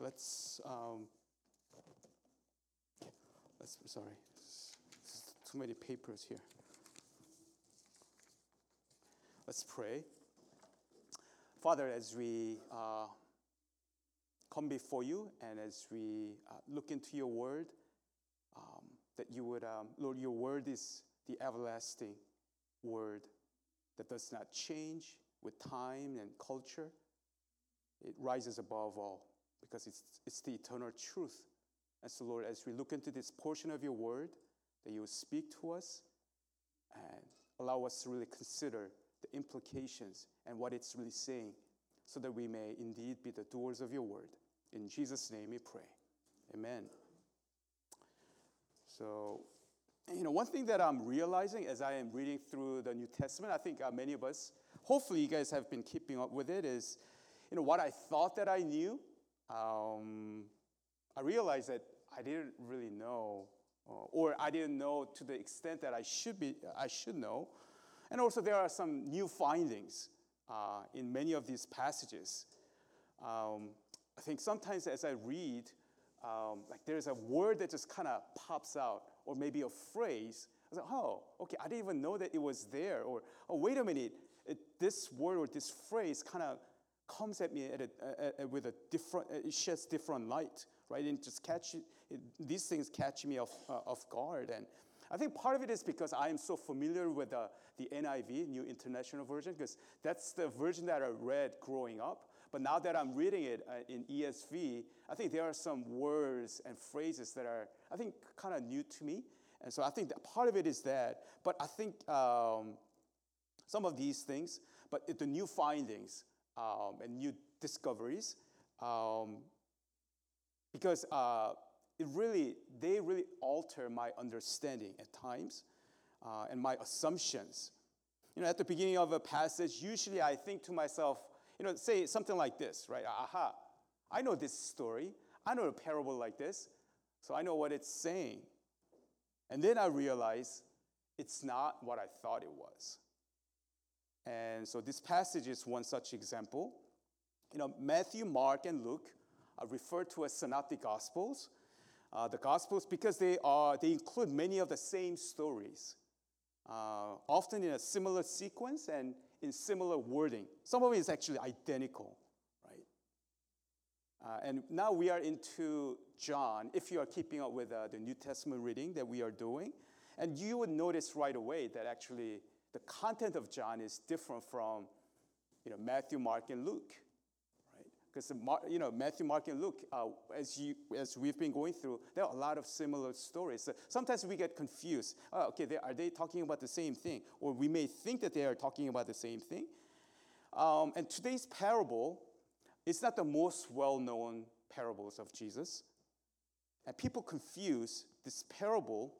let's, um, let's, sorry, too many papers here. Let's pray. Father, as we uh, come before you and as we uh, look into your word, um, that you would, um, Lord, your word is the everlasting word that does not change with time and culture. It rises above all because it's, it's the eternal truth. And so, Lord, as we look into this portion of your word, that you will speak to us and allow us to really consider the implications and what it's really saying so that we may indeed be the doers of your word. In Jesus' name we pray. Amen. So, you know, one thing that I'm realizing as I am reading through the New Testament, I think uh, many of us, hopefully you guys have been keeping up with it, is, you know, what I thought that I knew, um, I realized that I didn't really know, uh, or I didn't know to the extent that I should be, I should know. And also there are some new findings uh, in many of these passages. Um, I think sometimes as I read, um, like there's a word that just kind of pops out, or maybe a phrase. I was like, oh, okay, I didn't even know that it was there. Or, oh, wait a minute, it, this word or this phrase kind of comes at me at a, with a different, it sheds different light, right? And just catch it, these things catch me off, uh, off guard. And I think part of it is because I am so familiar with the, the NIV, New International Version, because that's the version that I read growing up. But now that I'm reading it uh, in ESV, I think there are some words and phrases that are, I think, kind of new to me. And so I think that part of it is that. But I think um, some of these things, but the new findings um, and new discoveries, um, because uh, it really, they really alter my understanding at times uh, and my assumptions. You know, at the beginning of a passage, usually I think to myself, you know, say something like this, right? Aha, I know this story. I know a parable like this, so I know what it's saying. And then I realize it's not what I thought it was. And so this passage is one such example. You know, Matthew, Mark, and Luke are referred to as synoptic gospels. Uh, the gospels because they are they include many of the same stories, uh, often in a similar sequence and in similar wording. Some of it is actually identical, right? Uh, and now we are into John, if you are keeping up with uh, the New Testament reading that we are doing. And you would notice right away that actually the content of John is different from you know, Matthew, Mark, and Luke. Because you know Matthew, Mark, and Luke, uh, as you as we've been going through, there are a lot of similar stories. So sometimes we get confused. Oh, okay, they, are they talking about the same thing? Or we may think that they are talking about the same thing. Um, and today's parable is not the most well-known parables of Jesus, and people confuse this parable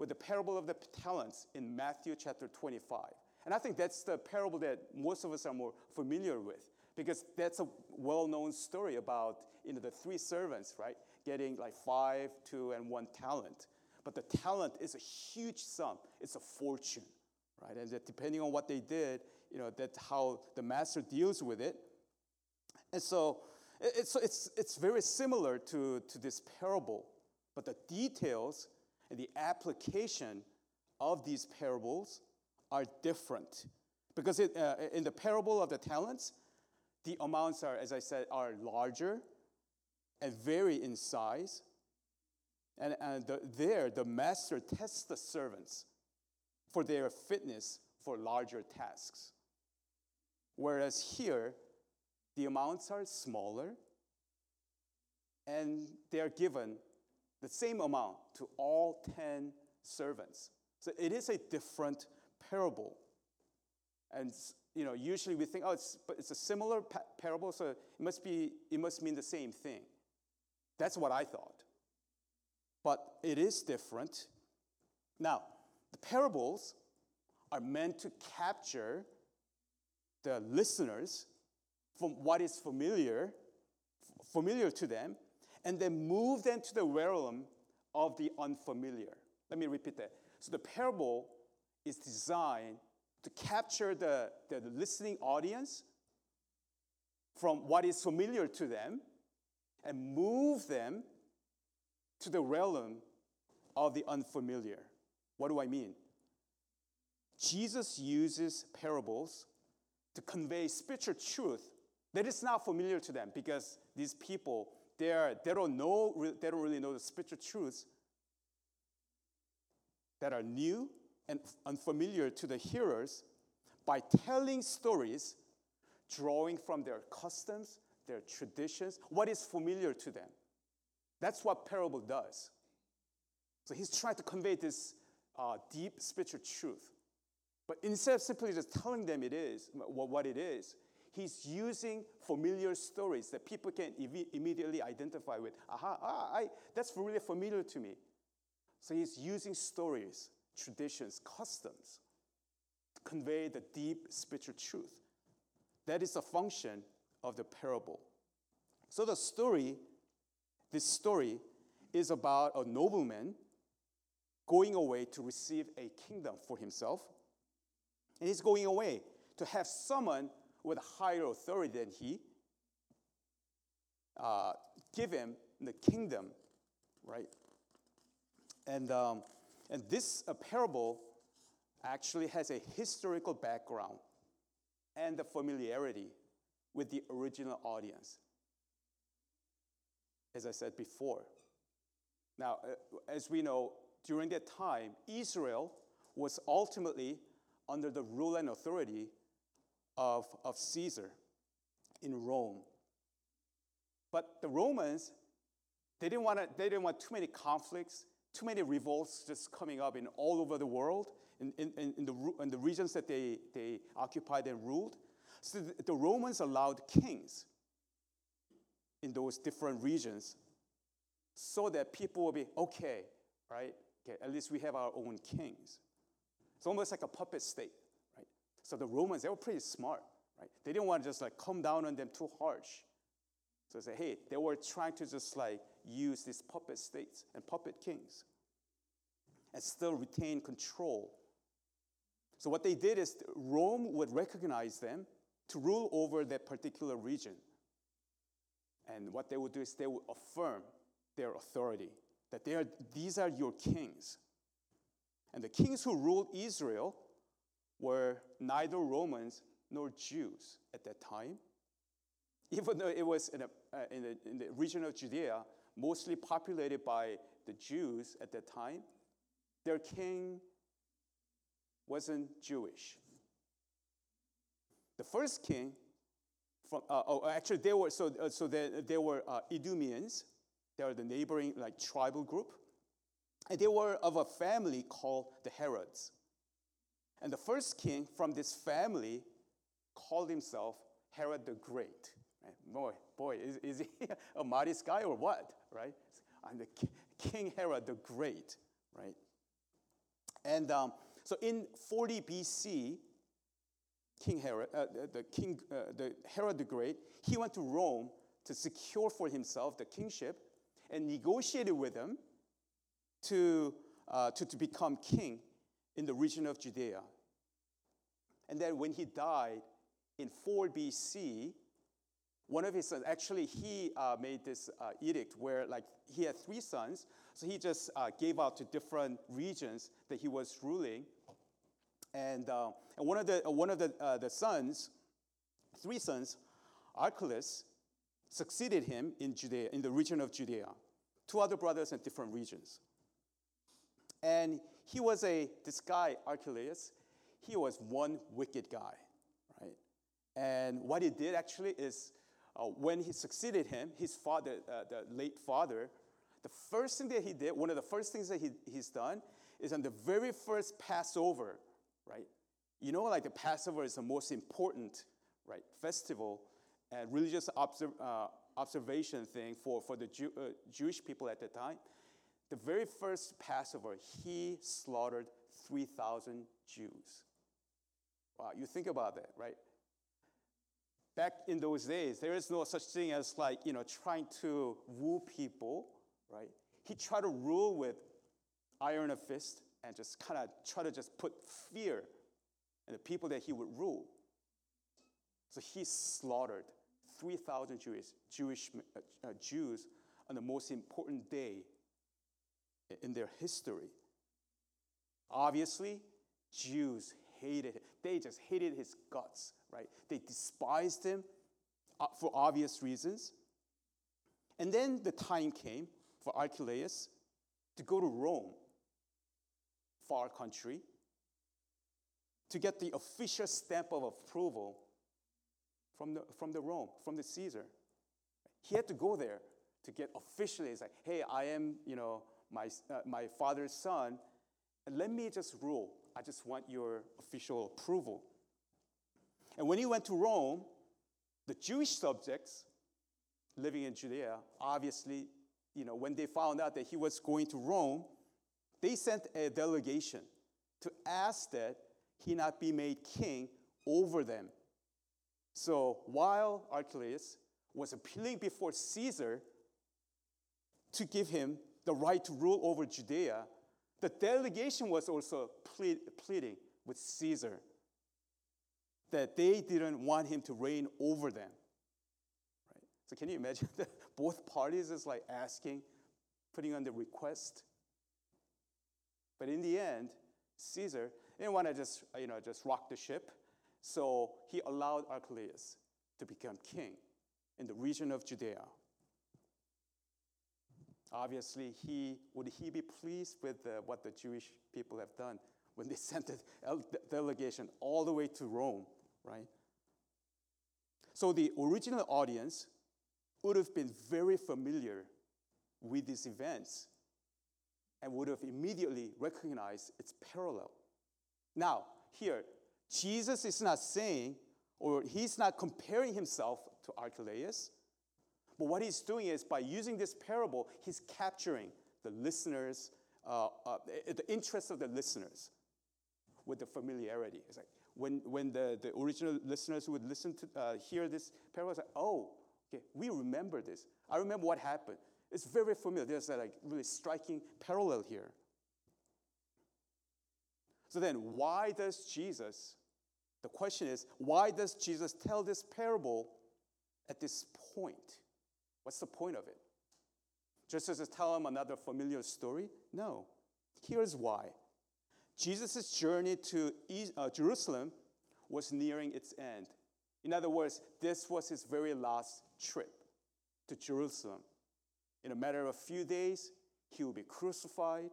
with the parable of the talents in Matthew chapter 25. And I think that's the parable that most of us are more familiar with because that's a well-known story about you know, the three servants, right? Getting like five, two, and one talent. But the talent is a huge sum. It's a fortune, right? And that depending on what they did, you know, that's how the master deals with it. And so it's, it's, it's very similar to, to this parable, but the details and the application of these parables are different. Because it, uh, in the parable of the talents, the amounts are, as I said, are larger and vary in size. And, and the, there, the master tests the servants for their fitness for larger tasks. Whereas here, the amounts are smaller and they are given the same amount to all 10 servants. So it is a different parable. And you know, usually we think, oh, it's, but it's a similar pa- parable, so it must, be, it must mean the same thing. That's what I thought. But it is different. Now, the parables are meant to capture the listeners from what is familiar, familiar to them, and then move them to the realm of the unfamiliar. Let me repeat that. So the parable is designed to capture the, the, listening audience from what is familiar to them and move them to the realm of the unfamiliar. What do I mean? Jesus uses parables to convey spiritual truth that is not familiar to them because these people they, are, they, don't know, they don't really know the spiritual truths that are new and unfamiliar to the hearers by telling stories drawing from their customs, their traditions, what is familiar to them. That's what parable does. So he's trying to convey this uh, deep spiritual truth. But instead of simply just telling them it is, what it is, he's using familiar stories that people can ev- immediately identify with. Aha, ah, I, that's really familiar to me. So he's using stories, traditions, customs to convey the deep spiritual truth. That is the function of the parable. So the story, this story, is about a nobleman going away to receive a kingdom for himself. And he's going away to have someone with higher authority than he uh, give him the kingdom, right? And, um, and this uh, parable actually has a historical background and the familiarity with the original audience. As I said before. Now, uh, as we know, during that time, Israel was ultimately under the rule and authority of, of Caesar in Rome. But the Romans, they didn't, want to, they didn't want too many conflicts, too many revolts just coming up in all over the world, in, in, in, the, in the regions that they, they occupied and ruled. So the, Romans allowed kings in those different regions so that people will be okay, right? Okay, at least we have our own kings. It's almost like a puppet state? So the Romans, they were pretty smart, right? They didn't want to just like come down on them too harsh. So they say, hey, they were trying to just like use these puppet states and puppet kings and still retain control. So what they did is Rome would recognize them to rule over that particular region. And what they would do is they would affirm their authority that they are, these are your kings. And the kings who ruled Israel were neither Romans nor Jews at that time. Even though it was in, a, uh, in, the, in the region of Judea, mostly populated by the Jews at that time, their king wasn't Jewish. The first king, from, uh, oh, actually, they were, so, uh, so they, they were uh, Idumeans, they are the neighboring like tribal group. And they were of a family called the Herods. And the first king from this family called himself Herod the Great. Boy, boy, is, is he a modest guy or what? Right? I'm the King Herod the Great, right? And um, so in 40 BC, King Herod, uh, the King, uh, the Herod the Great, he went to Rome to secure for himself the kingship and negotiated with him to, uh, to, to become king in the region of Judea. And then when he died in 4 BC, one of his sons, actually, he uh, made this uh, edict where, like, he had three sons, so he just uh, gave out to different regions that he was ruling. And, uh, and one of the, one of the, uh, the sons, three sons, Archelaus, succeeded him in Judea, in the region of Judea. Two other brothers in different regions. And he was a, this guy, Archelaus, he was one wicked guy, right? And what he did actually is uh, when he succeeded him, his father, uh, the late father, the first thing that he did, one of the first things that he, he's done, is on the very first Passover, right? You know, like the Passover is the most important, right, festival and religious observ- uh, observation thing for, for the Jew, uh, Jewish people at the time. The very first Passover, he slaughtered 3,000 Jews. Wow, you think about that, right? Back in those days, there is no such thing as like, you know, trying to woo people, right? He tried to rule with iron of fist and just kind of try to just put fear in the people that he would rule. So he slaughtered 3,000 Jewish, Jewish uh, Jews on the most important day in their history. Obviously, Jews hated him. They just hated his guts, right? They despised him uh, for obvious reasons. And then the time came for Archelaus to go to Rome, far country, to get the official stamp of approval from the, from the Rome, from the Caesar. He had to go there to get officially, it's like, hey, I am, you know, my, uh, my father's son, let me just rule. I just want your official approval. And when he went to Rome, the Jewish subjects living in Judea, obviously, you know, when they found out that he was going to Rome, they sent a delegation to ask that he not be made king over them. So while Archelaus was appealing before Caesar to give him the right to rule over Judea, the delegation was also plead, pleading with Caesar that they didn't want him to reign over them. Right? So can you imagine that both parties is like asking, putting on the request? But in the end, Caesar didn't want to just, you know, just rock the ship. So he allowed Archelaus to become king in the region of Judea. Obviously, he, would he be pleased with uh, what the Jewish people have done when they sent a delegation all the way to Rome, right? So the original audience would have been very familiar with these events and would have immediately recognized its parallel. Now, here, Jesus is not saying, or he's not comparing himself to Archelaus, but what he's doing is by using this parable, he's capturing the listeners, uh, uh, the interest of the listeners with the familiarity. It's like when, when the, the original listeners would listen to uh, hear this parable, it's like, oh, okay, we remember this. I remember what happened. It's very familiar. There's a like really striking parallel here. So then, why does Jesus? The question is, why does Jesus tell this parable at this point? What's the point of it? Just as to tell him another familiar story? No. Here's why. Jesus' journey to uh, Jerusalem was nearing its end. In other words, this was his very last trip to Jerusalem. In a matter of a few days, he will be crucified.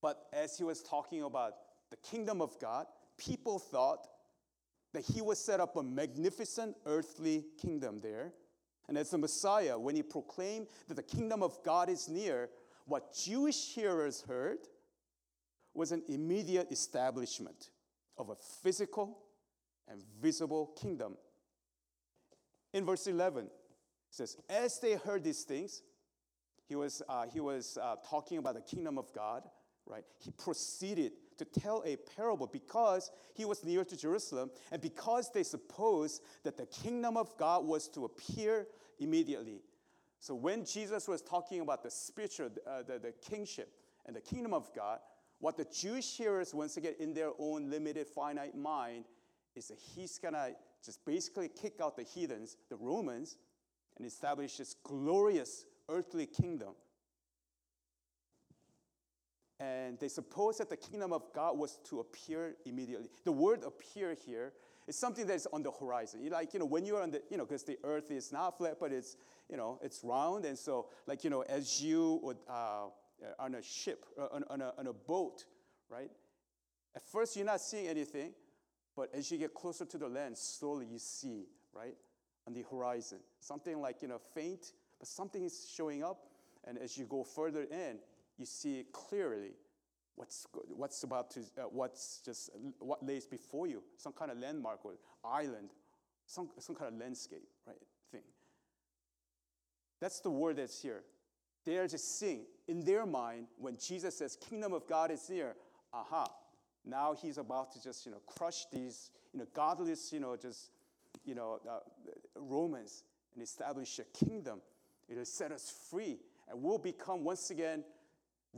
But as he was talking about the kingdom of God, people thought that he would set up a magnificent earthly kingdom there. And as the Messiah, when he proclaimed that the kingdom of God is near, what Jewish hearers heard was an immediate establishment of a physical and visible kingdom. In verse 11, it says, As they heard these things, he was, uh, he was uh, talking about the kingdom of God, right? He proceeded to tell a parable because he was near to Jerusalem and because they supposed that the kingdom of God was to appear immediately. So when Jesus was talking about the spiritual, uh, the, the kingship and the kingdom of God, what the Jewish hearers, once again, in their own limited, finite mind, is that he's gonna just basically kick out the heathens, the Romans, and establish this glorious earthly kingdom and they suppose that the kingdom of God was to appear immediately. The word appear here is something that is on the horizon. You like, you know, when you're on the, you know, because the earth is not flat, but it's, you know, it's round. And so, like, you know, as you would, uh, on a ship, uh, on, on, a, on a boat, right? At first, you're not seeing anything, but as you get closer to the land, slowly you see, right, on the horizon. Something like, you know, faint, but something is showing up. And as you go further in, you see clearly what's, what's about to, uh, what's just, what lays before you, some kind of landmark or island, some, some kind of landscape, right, thing. That's the word that's here. They are just seeing in their mind when Jesus says, kingdom of God is near, aha, now he's about to just, you know, crush these, you know, godless, you know, just, you know, uh, Romans and establish a kingdom. It'll set us free and we'll become once again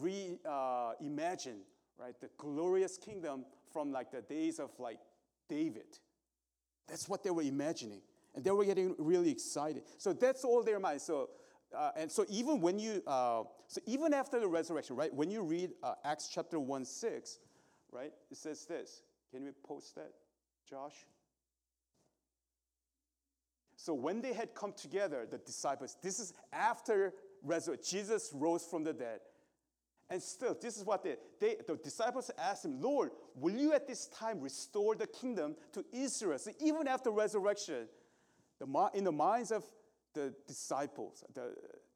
reimagine, right, the glorious kingdom from like the days of like David, That's what they were imagining. And they were getting really excited. So that's all their mind. So, uh, and so even when you, uh, so even after the resurrection, right, when you read uh, Acts chapter 1 6, right, it says this. Can we post that, Josh? So when they had come together, the disciples, this is after Jesus rose from the dead. And still, this is what they, they, the disciples asked him, Lord, will you at this time restore the kingdom to Israel? So even after resurrection, the, in the minds of the disciples, the,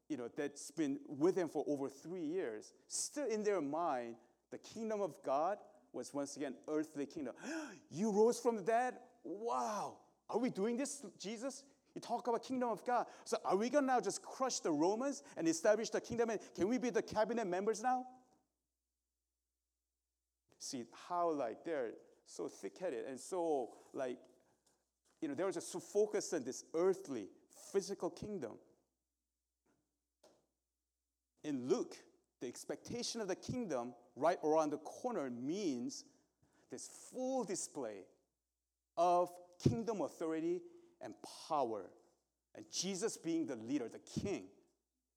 you know, that's been with him for over three years, still in their mind, the kingdom of God was once again earthly kingdom. you rose from the dead? Wow. Are we doing this, Jesus? You talk about kingdom of God. So are we gonna now just crush the Romans and establish the kingdom? And can we be the cabinet members now? See how like they're so thick-headed and so like, you know, they were just so focused on this earthly, physical kingdom. In Luke, the expectation of the kingdom right around the corner means this full display of kingdom authority and power. And Jesus being the leader, the king,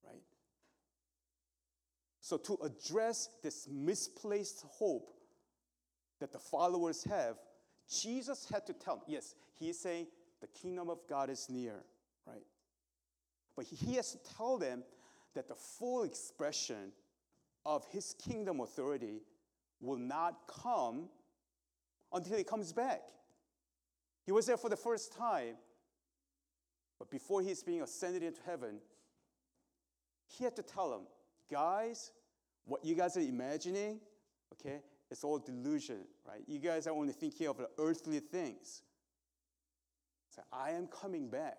right? So, to address this misplaced hope that the followers have, Jesus had to tell them, yes, he is saying the kingdom of God is near, right? But he has to tell them that the full expression of his kingdom authority will not come until he comes back. He was there for the first time, but before he's being ascended into heaven, he had to tell them, guys, what you guys are imagining, okay, it's all delusion, right? You guys are only thinking of the earthly things. So I am coming back.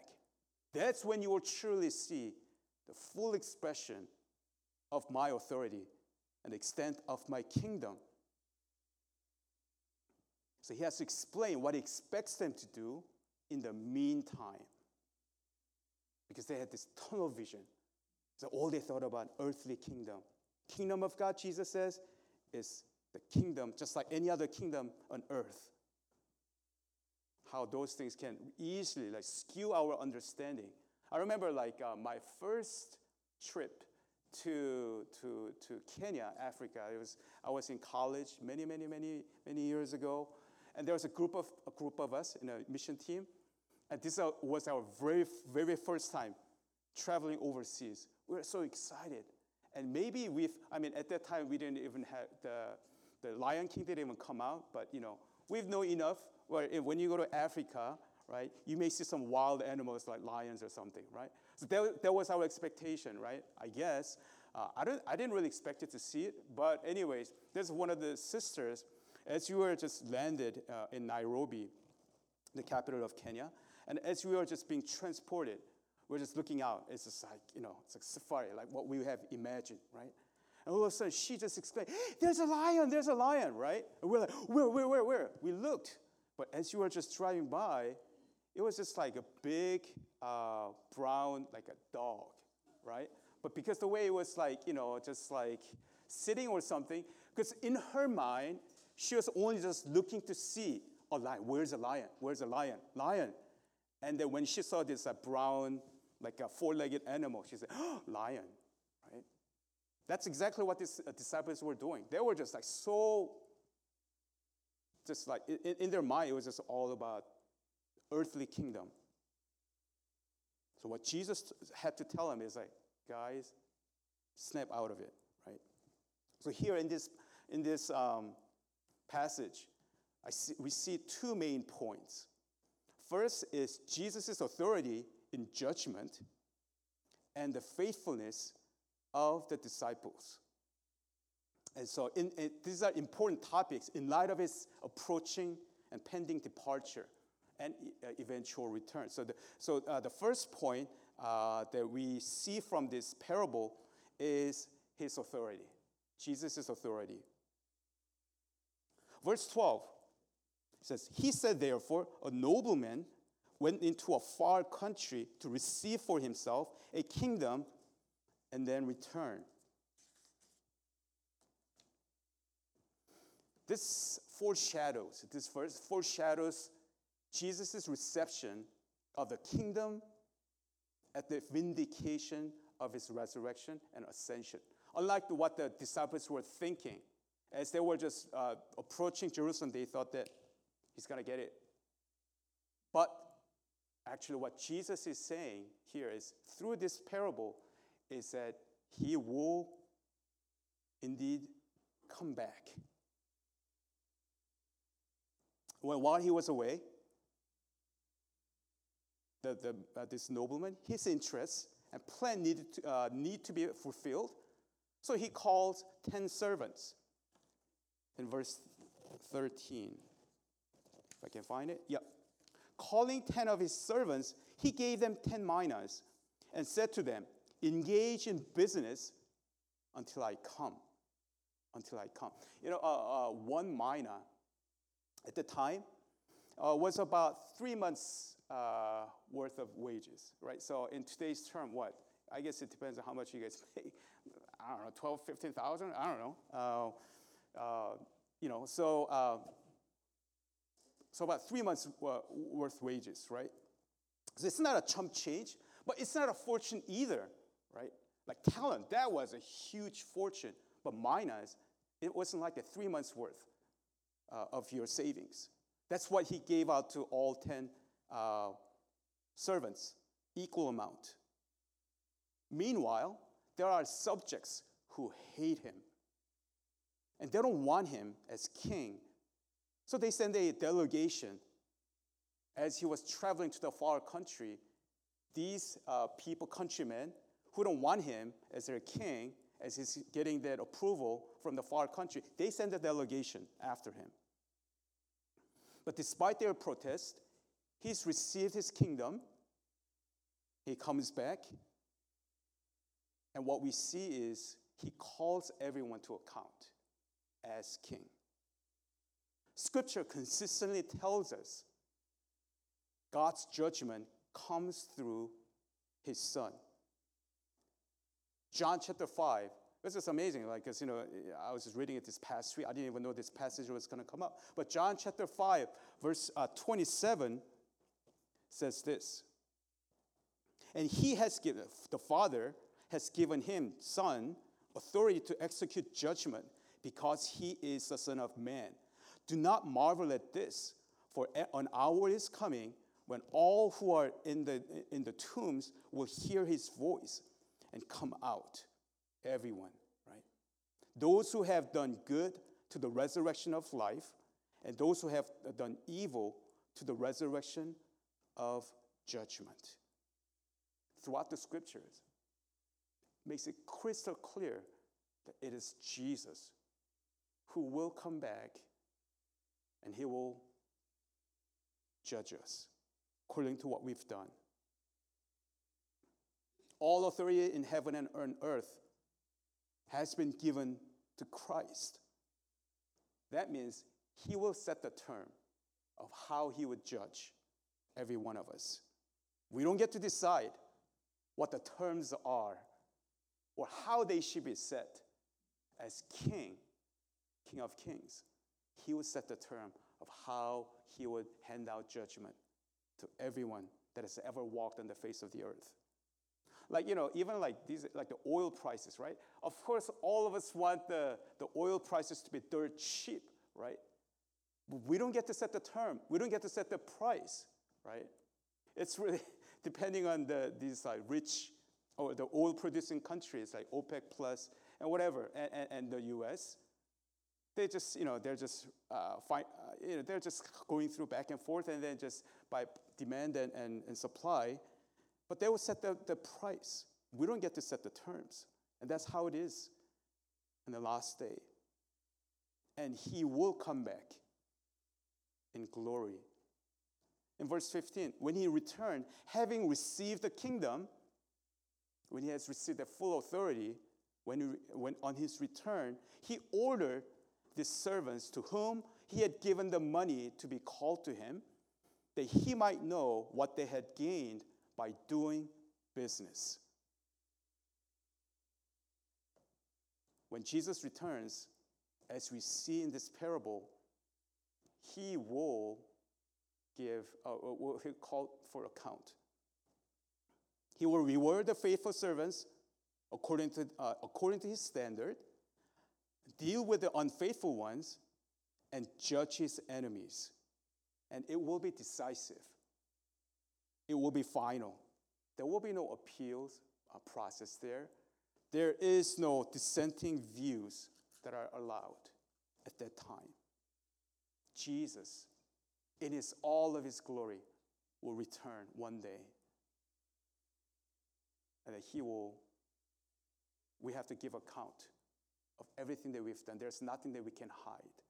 That's when you will truly see the full expression of my authority and the extent of my kingdom. So he has to explain what he expects them to do in the meantime. Because they had this tunnel vision. So all they thought about earthly kingdom. Kingdom of God, Jesus says, is the kingdom, just like any other kingdom on earth. How those things can easily like skew our understanding. I remember like uh, my first trip to, to, to Kenya, Africa. It was, I was in college many, many, many, many years ago. And there was a group of, a group of us in a mission team. And this was our very, very first time traveling overseas. We were so excited. And maybe we've, I mean, at that time, we didn't even have the, the Lion King didn't even come out, but you know, we've known enough where when you go to Africa, right, you may see some wild animals like lions or something, right? So that, that was our expectation, right? I guess. Uh, I, don't, I didn't really expect it to see it, but anyways, there's one of the sisters, as you were just landed uh, in Nairobi, the capital of Kenya, and as we were just being transported, we're just looking out. It's just like, you know, it's like safari, like what we have imagined, right? And all of a sudden, she just exclaimed, There's a lion, there's a lion, right? And we're like, Where, where, where, where? We looked, but as you were just driving by, it was just like a big uh, brown, like a dog, right? But because the way it was like, you know, just like sitting or something, because in her mind, she was only just looking to see a lion. Where's a lion? Where's a lion? Lion. And then when she saw this uh, brown, like a four-legged animal, she said, oh, lion, right? That's exactly what these uh, disciples were doing. They were just like so, just like in, in their mind, it was just all about earthly kingdom. So what Jesus had to tell them is like, guys, snap out of it, right? So here in this in this um, passage, I see, we see two main points. First is Jesus' authority in judgment and the faithfulness of the disciples. And so in, in, these are important topics in light of his approaching and pending departure and uh, eventual return. So the, so, uh, the first point uh, that we see from this parable is his authority, Jesus' authority. Verse 12 says, He said, therefore, a nobleman went into a far country to receive for himself a kingdom and then return. This foreshadows, this verse foreshadows Jesus' reception of the kingdom at the vindication of his resurrection and ascension. Unlike what the disciples were thinking, as they were just uh, approaching Jerusalem, they thought that he's going to get it. But actually, what Jesus is saying here is through this parable, is that he will indeed come back. When, while he was away, the, the, uh, this nobleman, his interests and plan needed to, uh, need to be fulfilled. So he calls 10 servants. In verse 13, if I can find it. Yep. Calling 10 of his servants, he gave them 10 minas and said to them, Engage in business until I come. Until I come. You know, uh, uh, one mina at the time uh, was about three months uh, worth of wages, right? So in today's term, what? I guess it depends on how much you guys pay. I don't know, 12, 15,000? I don't know. Uh, uh, you know, so, so about three months worth wages, right? So it's not a chump change, but it's not a fortune either, right? Like talent, that was a huge fortune, but minas, it wasn't like a three months worth uh, of your savings. That's what he gave out to all 10 uh, servants, equal amount. Meanwhile, there are subjects who hate him. And they don't want him as king. So they send a delegation. As he was traveling to the far country, these uh, people, countrymen, who don't want him as their king, as he's getting that approval from the far country, they send a delegation after him. But despite their protest, he's received his kingdom. He comes back. And what we see is he calls everyone to account as king. Scripture consistently tells us God's judgment comes through his son. John chapter 5, this is amazing, like, you know, I was just reading it this past week. I didn't even know this passage was going to come up. But John chapter 5, verse uh, 27 says this. And he has given, the Father has given him, Son, authority to execute judgment because he is the Son of Man. Do not marvel at this, for an hour is coming when all who are in the, in the tombs will hear his voice and come out everyone, right? Those who have done good to the resurrection of life, and those who have done evil to the resurrection of judgment. Throughout the scriptures, makes it crystal clear that it is Jesus who will come back and he will judge us according to what we've done. All authority in heaven and on earth has been given to Christ. That means he will set the term of how he would judge every one of us. We don't get to decide what the terms are or how they should be set. As king, king of kings, he would set the term of how he would hand out judgment to everyone that has ever walked on the face of the earth. Like, you know, even like these, like the oil prices, right? Of course, all of us want the, the oil prices to be dirt cheap, right? But we don't get to set the term. We don't get to set the price, right? It's really depending on the, these like rich or the oil producing countries like OPEC plus and whatever, and, and, and the US. They just, you know, they're just, uh, find, uh, you know, they're just going through back and forth, and then just by demand and, and, and supply, but they will set the, the price. We don't get to set the terms. And that's how it is in the last day. And he will come back in glory. In verse 15, when he returned, having received the kingdom, when he has received the full authority, when, he, when on his return, he ordered the servants to whom he had given the money to be called to him, that he might know what they had gained by doing business. When Jesus returns, as we see in this parable, he will give, uh, will he call for account. He will reward the faithful servants according to, uh, according to his standard, deal with the unfaithful ones, and judge his enemies. And it will be decisive, it will be final. There will be no appeals uh, process there. There is no dissenting views that are allowed at that time. Jesus, in his all of his glory, will return one day. And that he will, we have to give account of everything that we've done. There's nothing that we can hide.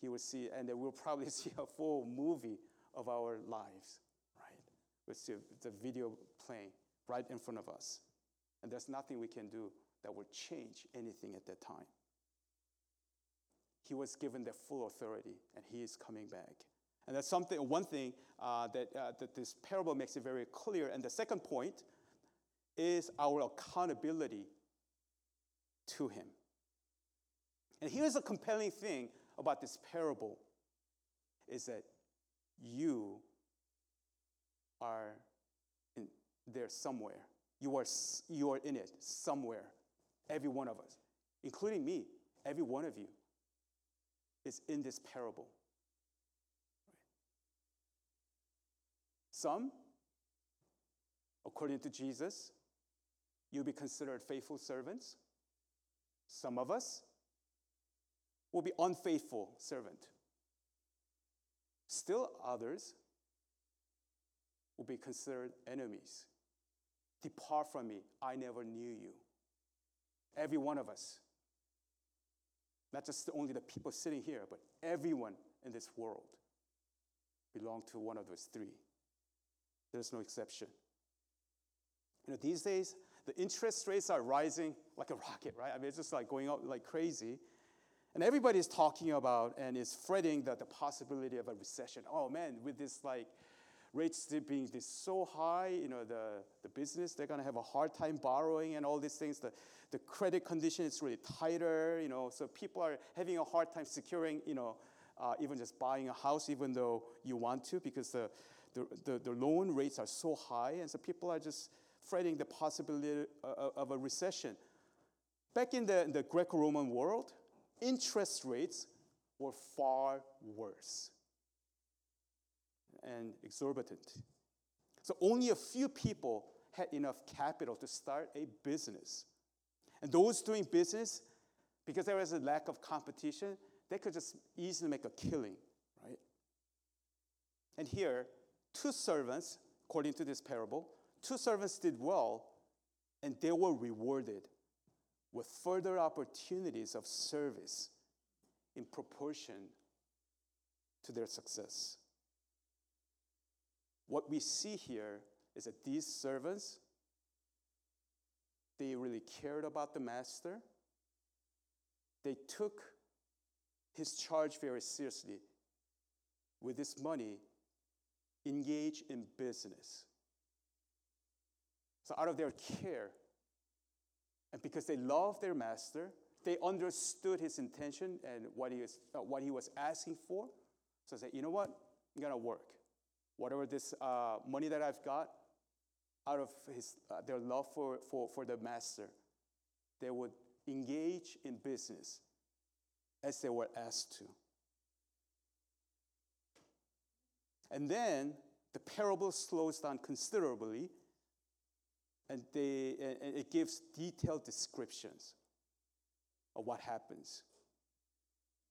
He will see, and we'll probably see a full movie of our lives, right? With the video playing right in front of us. And there's nothing we can do that will change anything at that time. He was given the full authority, and he is coming back. And that's something, one thing uh, that, uh, that this parable makes it very clear. And the second point is our accountability to him. And here's a compelling thing about this parable is that you are in there somewhere. You are, you are in it somewhere. Every one of us, including me, every one of you is in this parable. Some, according to Jesus, you'll be considered faithful servants. Some of us will be unfaithful servant. Still others will be considered enemies. Depart from me, I never knew you. Every one of us. Not just only the people sitting here, but everyone in this world belong to one of those three. There's no exception. You know, these days, the interest rates are rising like a rocket, right? I mean, it's just like going up like crazy. And everybody's talking about and is fretting that the possibility of a recession. Oh man, with this like rates being this so high, you know, the, the business, they're gonna have a hard time borrowing and all these things. The, the credit condition is really tighter, you know, so people are having a hard time securing, you know, uh, even just buying a house, even though you want to, because the, the, the, the loan rates are so high, and so people are just fretting the possibility uh, of a recession. Back in the, the Greco Roman world, interest rates were far worse and exorbitant. So only a few people had enough capital to start a business. And those doing business, because there was a lack of competition, they could just easily make a killing, right? And here, two servants, according to this parable, two servants did well, and they were rewarded with further opportunities of service in proportion to their success. What we see here is that these servants, they really cared about the master. They took his charge very seriously. With this money, engage in business. So, out of their care, and because they loved their master, they understood his intention and what he was, uh, what he was asking for. So, they said, you know what? I'm going to work. Whatever this uh, money that I've got, out of his, uh, their love for, for, for the master, they would engage in business as they were asked to. And then the parable slows down considerably and, they, and it gives detailed descriptions of what happens.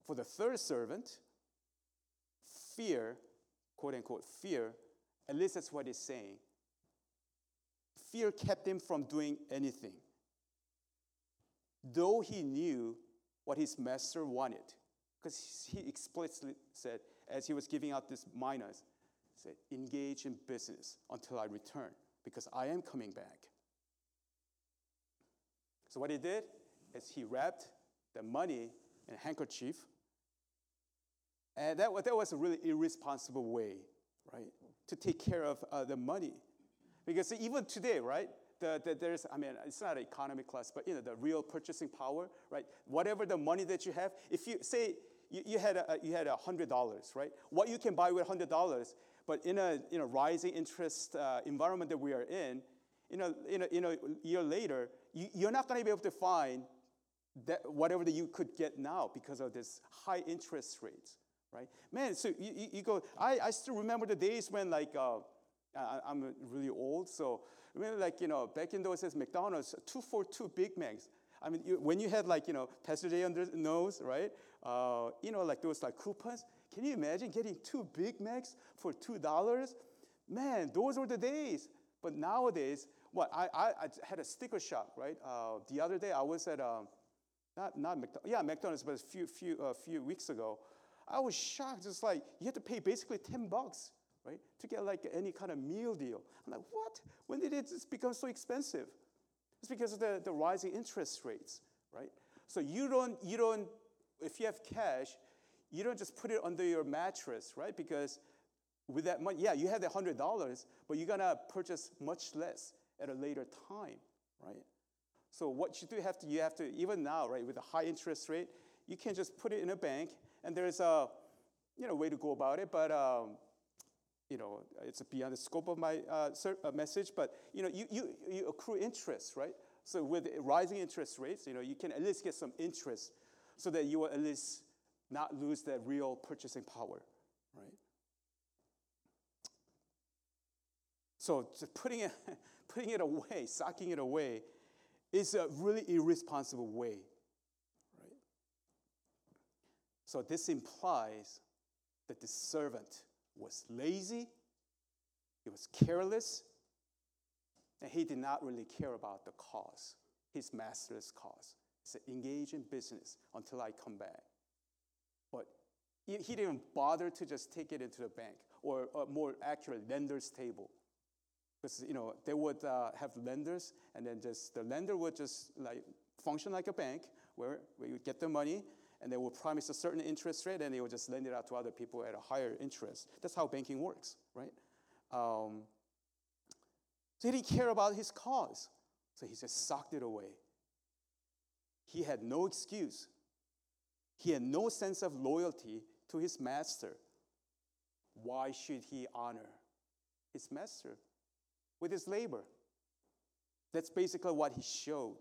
For the third servant, fear, quote unquote, fear, at least that's what he's saying. Fear kept him from doing anything. Though he knew what his master wanted, because he explicitly said, as he was giving out this minas, said, engage in business until I return, because I am coming back. So what he did is he wrapped the money in a handkerchief, and that, that was a really irresponsible way, right, to take care of uh, the money. Because even today, right, the, the, there's, I mean, it's not an economic class, but you know, the real purchasing power, right? Whatever the money that you have, if you say you, you had a, you had a hundred dollars, right? What you can buy with hundred dollars, but in a you know rising interest uh, environment that we are in, you know, in a, in a year later, you, you're not going to be able to find that whatever that you could get now because of this high interest rates, right? Man, so you, you, go. I, I still remember the days when like uh, I, I'm really old, so remember like you know back in those days, McDonald's two for two Big Macs. I mean, you, when you had like you know Pastor Day under nose, right? Uh, you know, like those like coupons. Can you imagine getting two Big Macs for two dollars? Man, those were the days. But nowadays, what I, I, I had a sticker shock, right? Uh, the other day I was at um, not not McDonald's, yeah McDonald's, but a few few a uh, few weeks ago, I was shocked. Just like you had to pay basically ten bucks, right, to get like any kind of meal deal. I'm like, what? When did it just become so expensive? It's because of the, the rising interest rates, right? So you don't you don't if you have cash, you don't just put it under your mattress, right? Because with that money, yeah, you have the hundred dollars, but you're gonna purchase much less at a later time, right? So what you do have to, you have to, even now, right, with a high interest rate, you can just put it in a bank, and there's a, you know, way to go about it, but, um, you know, it's beyond the scope of my uh, uh, message, but, you know, you, you, you accrue interest, right? So with rising interest rates, you know, you can at least get some interest so that you will at least not lose that real purchasing power, right? So just putting it, putting it away, socking it away, is a really irresponsible way. Right? So this implies that the servant was lazy, he was careless, and he did not really care about the cause, his master's cause. He said, engage in business until I come back. But he didn't bother to just take it into the bank, or, or more accurately, lender's table. Because you know they would uh, have lenders, and then just the lender would just like function like a bank, where, where you get the money, and they will promise a certain interest rate, and they will just lend it out to other people at a higher interest. That's how banking works, right? Um, so he didn't care about his cause, so he just socked it away. He had no excuse. He had no sense of loyalty to his master. Why should he honor his master? With his labor. That's basically what he showed.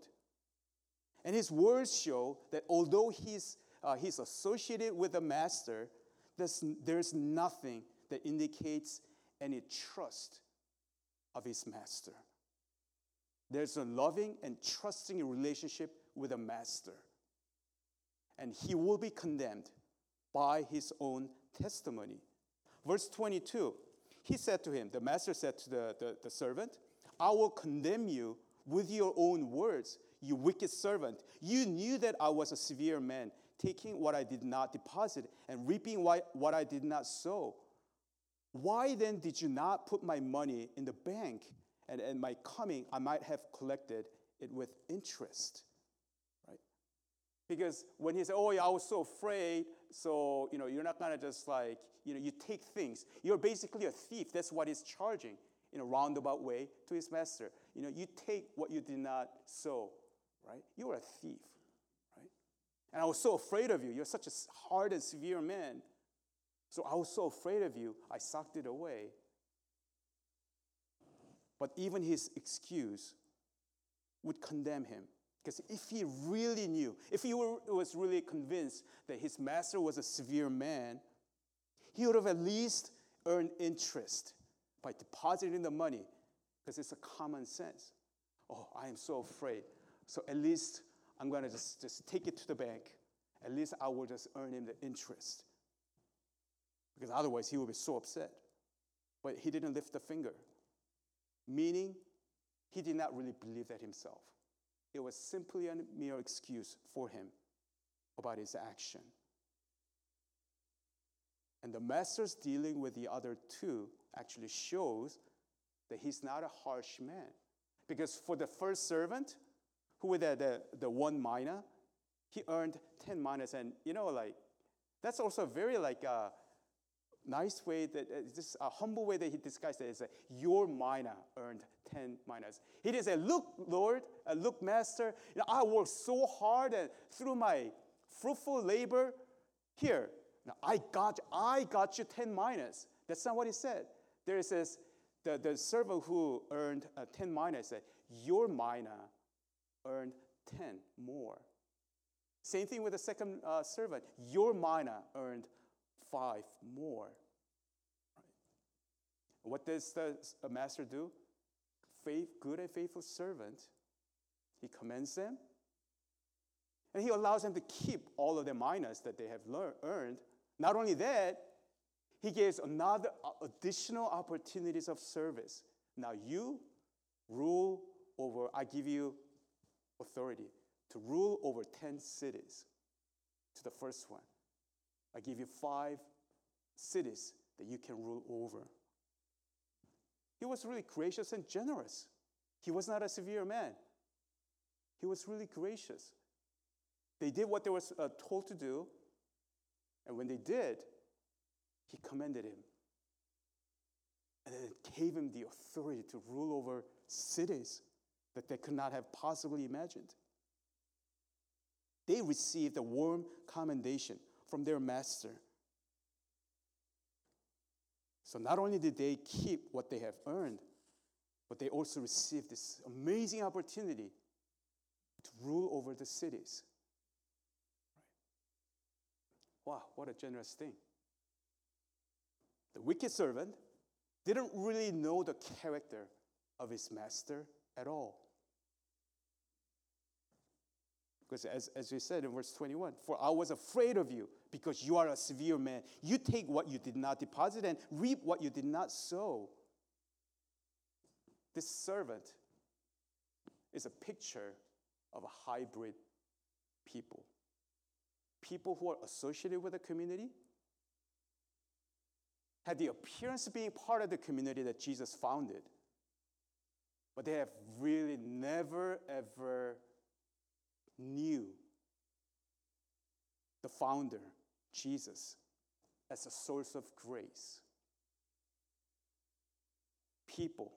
And his words show that although he's, uh, he's associated with the master, there's, there's nothing that indicates any trust of his master. There's a loving and trusting relationship with a master. And he will be condemned by his own testimony. Verse 22 he said to him, the master said to the, the, the servant, I will condemn you with your own words, you wicked servant. You knew that I was a severe man, taking what I did not deposit and reaping what I did not sow. Why then did you not put my money in the bank? And in my coming, I might have collected it with interest. Right? Because when he said, Oh, yeah, I was so afraid, so you know, you're not gonna just like you know, you take things. You're basically a thief. That's what he's charging in a roundabout way to his master. You know, you take what you did not sow, right? You're a thief, right? And I was so afraid of you. You're such a hard and severe man. So I was so afraid of you, I sucked it away. But even his excuse would condemn him. Because if he really knew, if he were, was really convinced that his master was a severe man, he would have at least earned interest by depositing the money because it's a common sense. Oh, I am so afraid. So at least I'm going to just, just take it to the bank. At least I will just earn him the interest. Because otherwise he would be so upset. But he didn't lift a finger, meaning he did not really believe that himself. It was simply a mere excuse for him about his action. And the master's dealing with the other two actually shows that he's not a harsh man. Because for the first servant, who was the, the, one mina, he earned 10 minas. And you know, like, that's also very like a uh, nice way that, uh, just a humble way that he disguised it is that your mina earned 10 minas. He didn't say, look, Lord, uh, look, master, you know, I worked so hard and through my fruitful labor, Here, now I got you, I got you 10 minas. That's not what he said. There it says, the, the servant who earned uh, 10 minas said, Your mina earned 10 more. Same thing with the second uh, servant. Your mina earned five more. What does the master do? Faith, good and faithful servant. He commends them, and he allows them to keep all of the minas that they have learned, earned. Not only that, he gives another additional opportunities of service. Now you rule over, I give you authority to rule over 10 cities. To the first one, I give you five cities that you can rule over. He was really gracious and generous. He was not a severe man. He was really gracious. They did what they were uh, told to do, and when they did, he commended him. And then it gave him the authority to rule over cities that they could not have possibly imagined. They received a warm commendation from their master. So not only did they keep what they have earned, but they also received this amazing opportunity to rule over the cities. Wow, what a generous thing. The wicked servant didn't really know the character of his master at all. Because as, as we said in verse 21, for I was afraid of you because you are a severe man. You take what you did not deposit and reap what you did not sow. This servant is a picture of a hybrid people. People who are associated with the community, had the appearance of being part of the community that Jesus founded, but they have really never ever knew the founder, Jesus, as a source of grace. People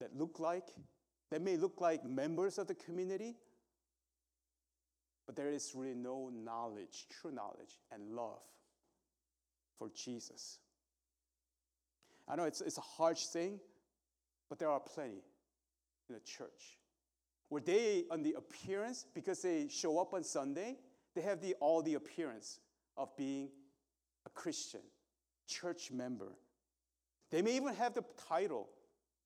that look like, that may look like members of the community, but there is really no knowledge, true knowledge, and love for Jesus. I know it's, it's a harsh thing, but there are plenty in the church where they, on the appearance, because they show up on Sunday, they have the, all the appearance of being a Christian, church member. They may even have the title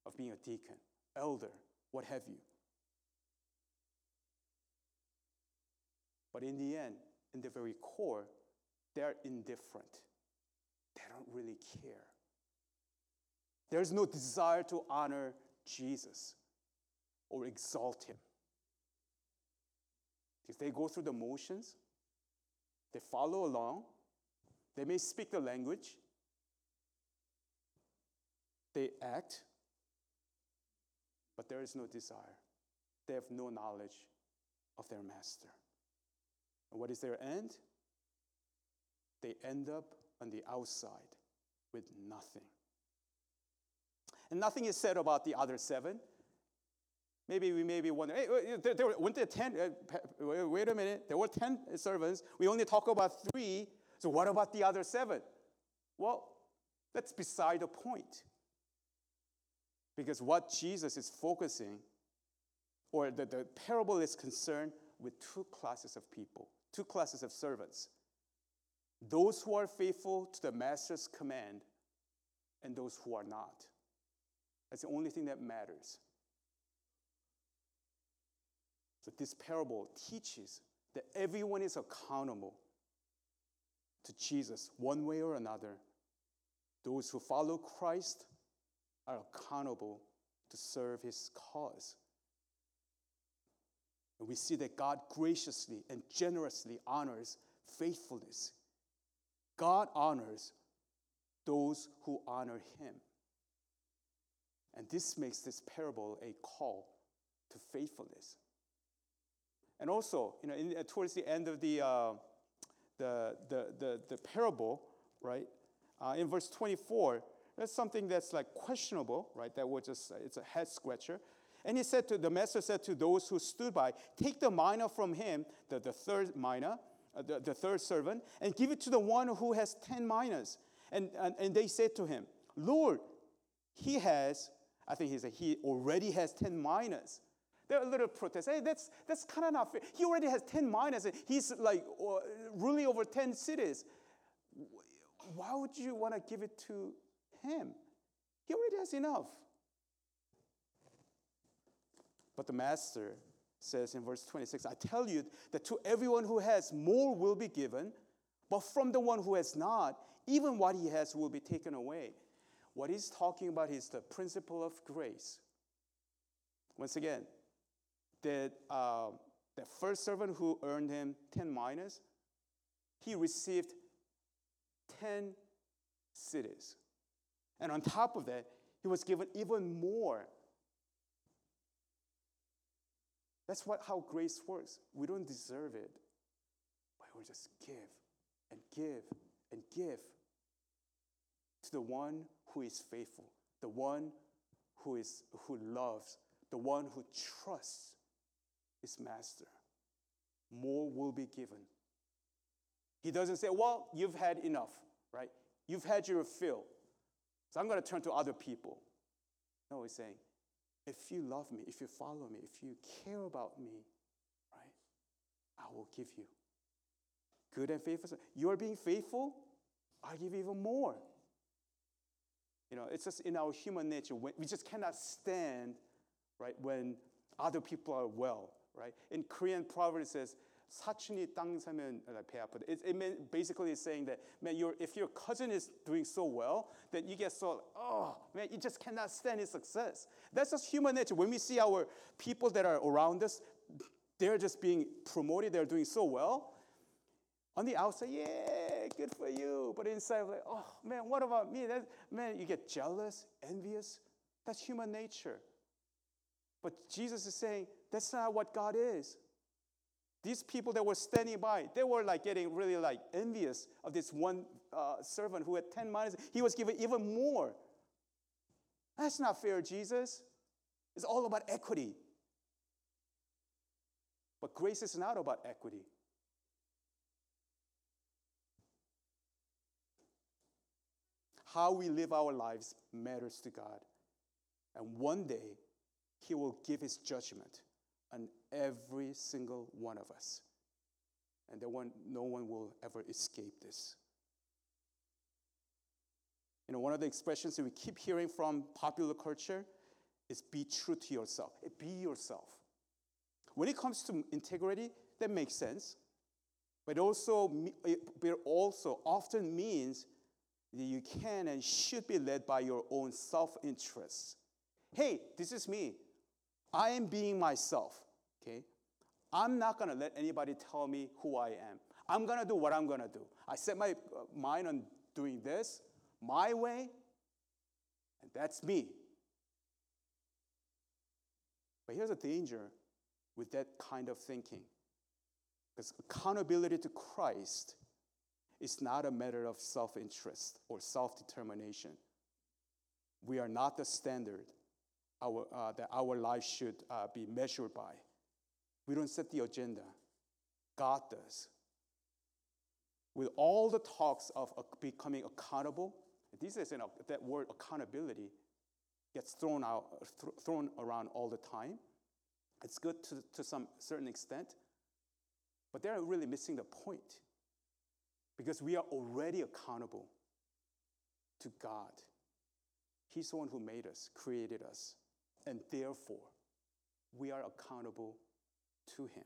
of being a deacon, elder, what have you. But in the end, in the very core, they're indifferent. They don't really care. There's no desire to honor Jesus or exalt him. If they go through the motions, they follow along, they may speak the language, they act, but there is no desire. They have no knowledge of their master. And what is their end? They end up on the outside with nothing. And nothing is said about the other seven. Maybe we may be wondering, hey, there, there, weren't there 10? Uh, wait a minute, there were 10 servants. We only talk about three. So what about the other seven? Well, that's beside the point. Because what Jesus is focusing, or the, the parable is concerned with two classes of people two classes of servants those who are faithful to the master's command and those who are not. That's the only thing that matters. So, this parable teaches that everyone is accountable to Jesus one way or another. Those who follow Christ are accountable to serve his cause. And we see that God graciously and generously honors faithfulness. God honors those who honor him. And this makes this parable a call to faithfulness. And also, you know, in, uh, towards the end of the, uh, the, the, the, the, parable, right, uh, in verse 24, that's something that's like questionable, right, that was just, it's a head scratcher. And he said to the master said to those who stood by, Take the mina from him, the, the third mina, uh, the, the third servant, and give it to the one who has ten minas. And, and, and they said to him, Lord, he has, I think he said, he already has ten minas. They're a little protest. Hey, that's, that's kind of not fair. He already has 10 minas. He's like uh, ruling over 10 cities. Why would you want to give it to him? He already has enough. But the master says in verse 26 I tell you that to everyone who has, more will be given, but from the one who has not, even what he has will be taken away. What he's talking about is the principle of grace. Once again, that uh, the first servant who earned him 10 minas, he received 10 cities. And on top of that, he was given even more That's what, how grace works. We don't deserve it, but we just give and give and give to the one who is faithful, the one who, is, who loves, the one who trusts his master. More will be given. He doesn't say, Well, you've had enough, right? You've had your fill. So I'm going to turn to other people. No, he's saying, if you love me, if you follow me, if you care about me, right, I will give you good and faithful. You are being faithful, I give you even more. You know, it's just in our human nature. We just cannot stand, right, when other people are well, right? In Korean proverb, it says, 사촌이 땅 사면 배 아프다. It, it basically is saying that, man, if your cousin is doing so well, then you get so, oh, man, you just cannot stand his success. That's just human nature. When we see our people that are around us, they're just being promoted, they're doing so well. On the outside, yeah, good for you. But inside, like, oh, man, what about me? That, man, you get jealous, envious. That's human nature. But Jesus is saying, that's not what God is. These people that were standing by, they were like getting really like envious of this one uh, servant who had 10 minas. He was given even more. That's not fair, Jesus. It's all about equity. But grace is not about equity. How we live our lives matters to God. And one day, He will give His judgment on every single one of us. And one, no one will ever escape this. You know, one of the expressions that we keep hearing from popular culture is be true to yourself. Be yourself. When it comes to integrity, that makes sense. But also, it also often means that you can and should be led by your own self interest. Hey, this is me. I am being myself, okay? I'm not gonna let anybody tell me who I am. I'm gonna do what I'm gonna do. I set my uh, mind on doing this my way, and that's me. But here's the danger with that kind of thinking. Because accountability to Christ is not a matter of self interest or self determination. We are not the standard our, uh, that our life should uh, be measured by. We don't set the agenda, God does. With all the talks of becoming accountable, this is you know, that word accountability gets thrown out, th- thrown around all the time. It's good to, to some certain extent, but they're really missing the point because we are already accountable to God. He's the one who made us, created us, and therefore we are accountable to Him.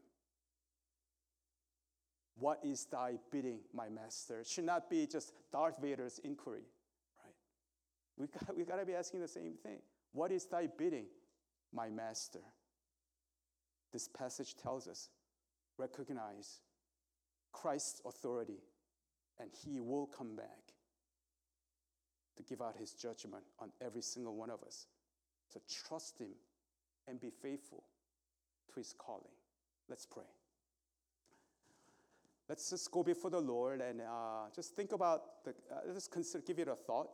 What is thy bidding, my master? Should not be just Darth Vader's inquiry, right? We got, we got to be asking the same thing. What is thy bidding, my master? This passage tells us recognize Christ's authority, and he will come back to give out his judgment on every single one of us. So trust him and be faithful to his calling. Let's pray. Let's just go before the Lord and uh, just think about the, uh, just consider, give it a thought.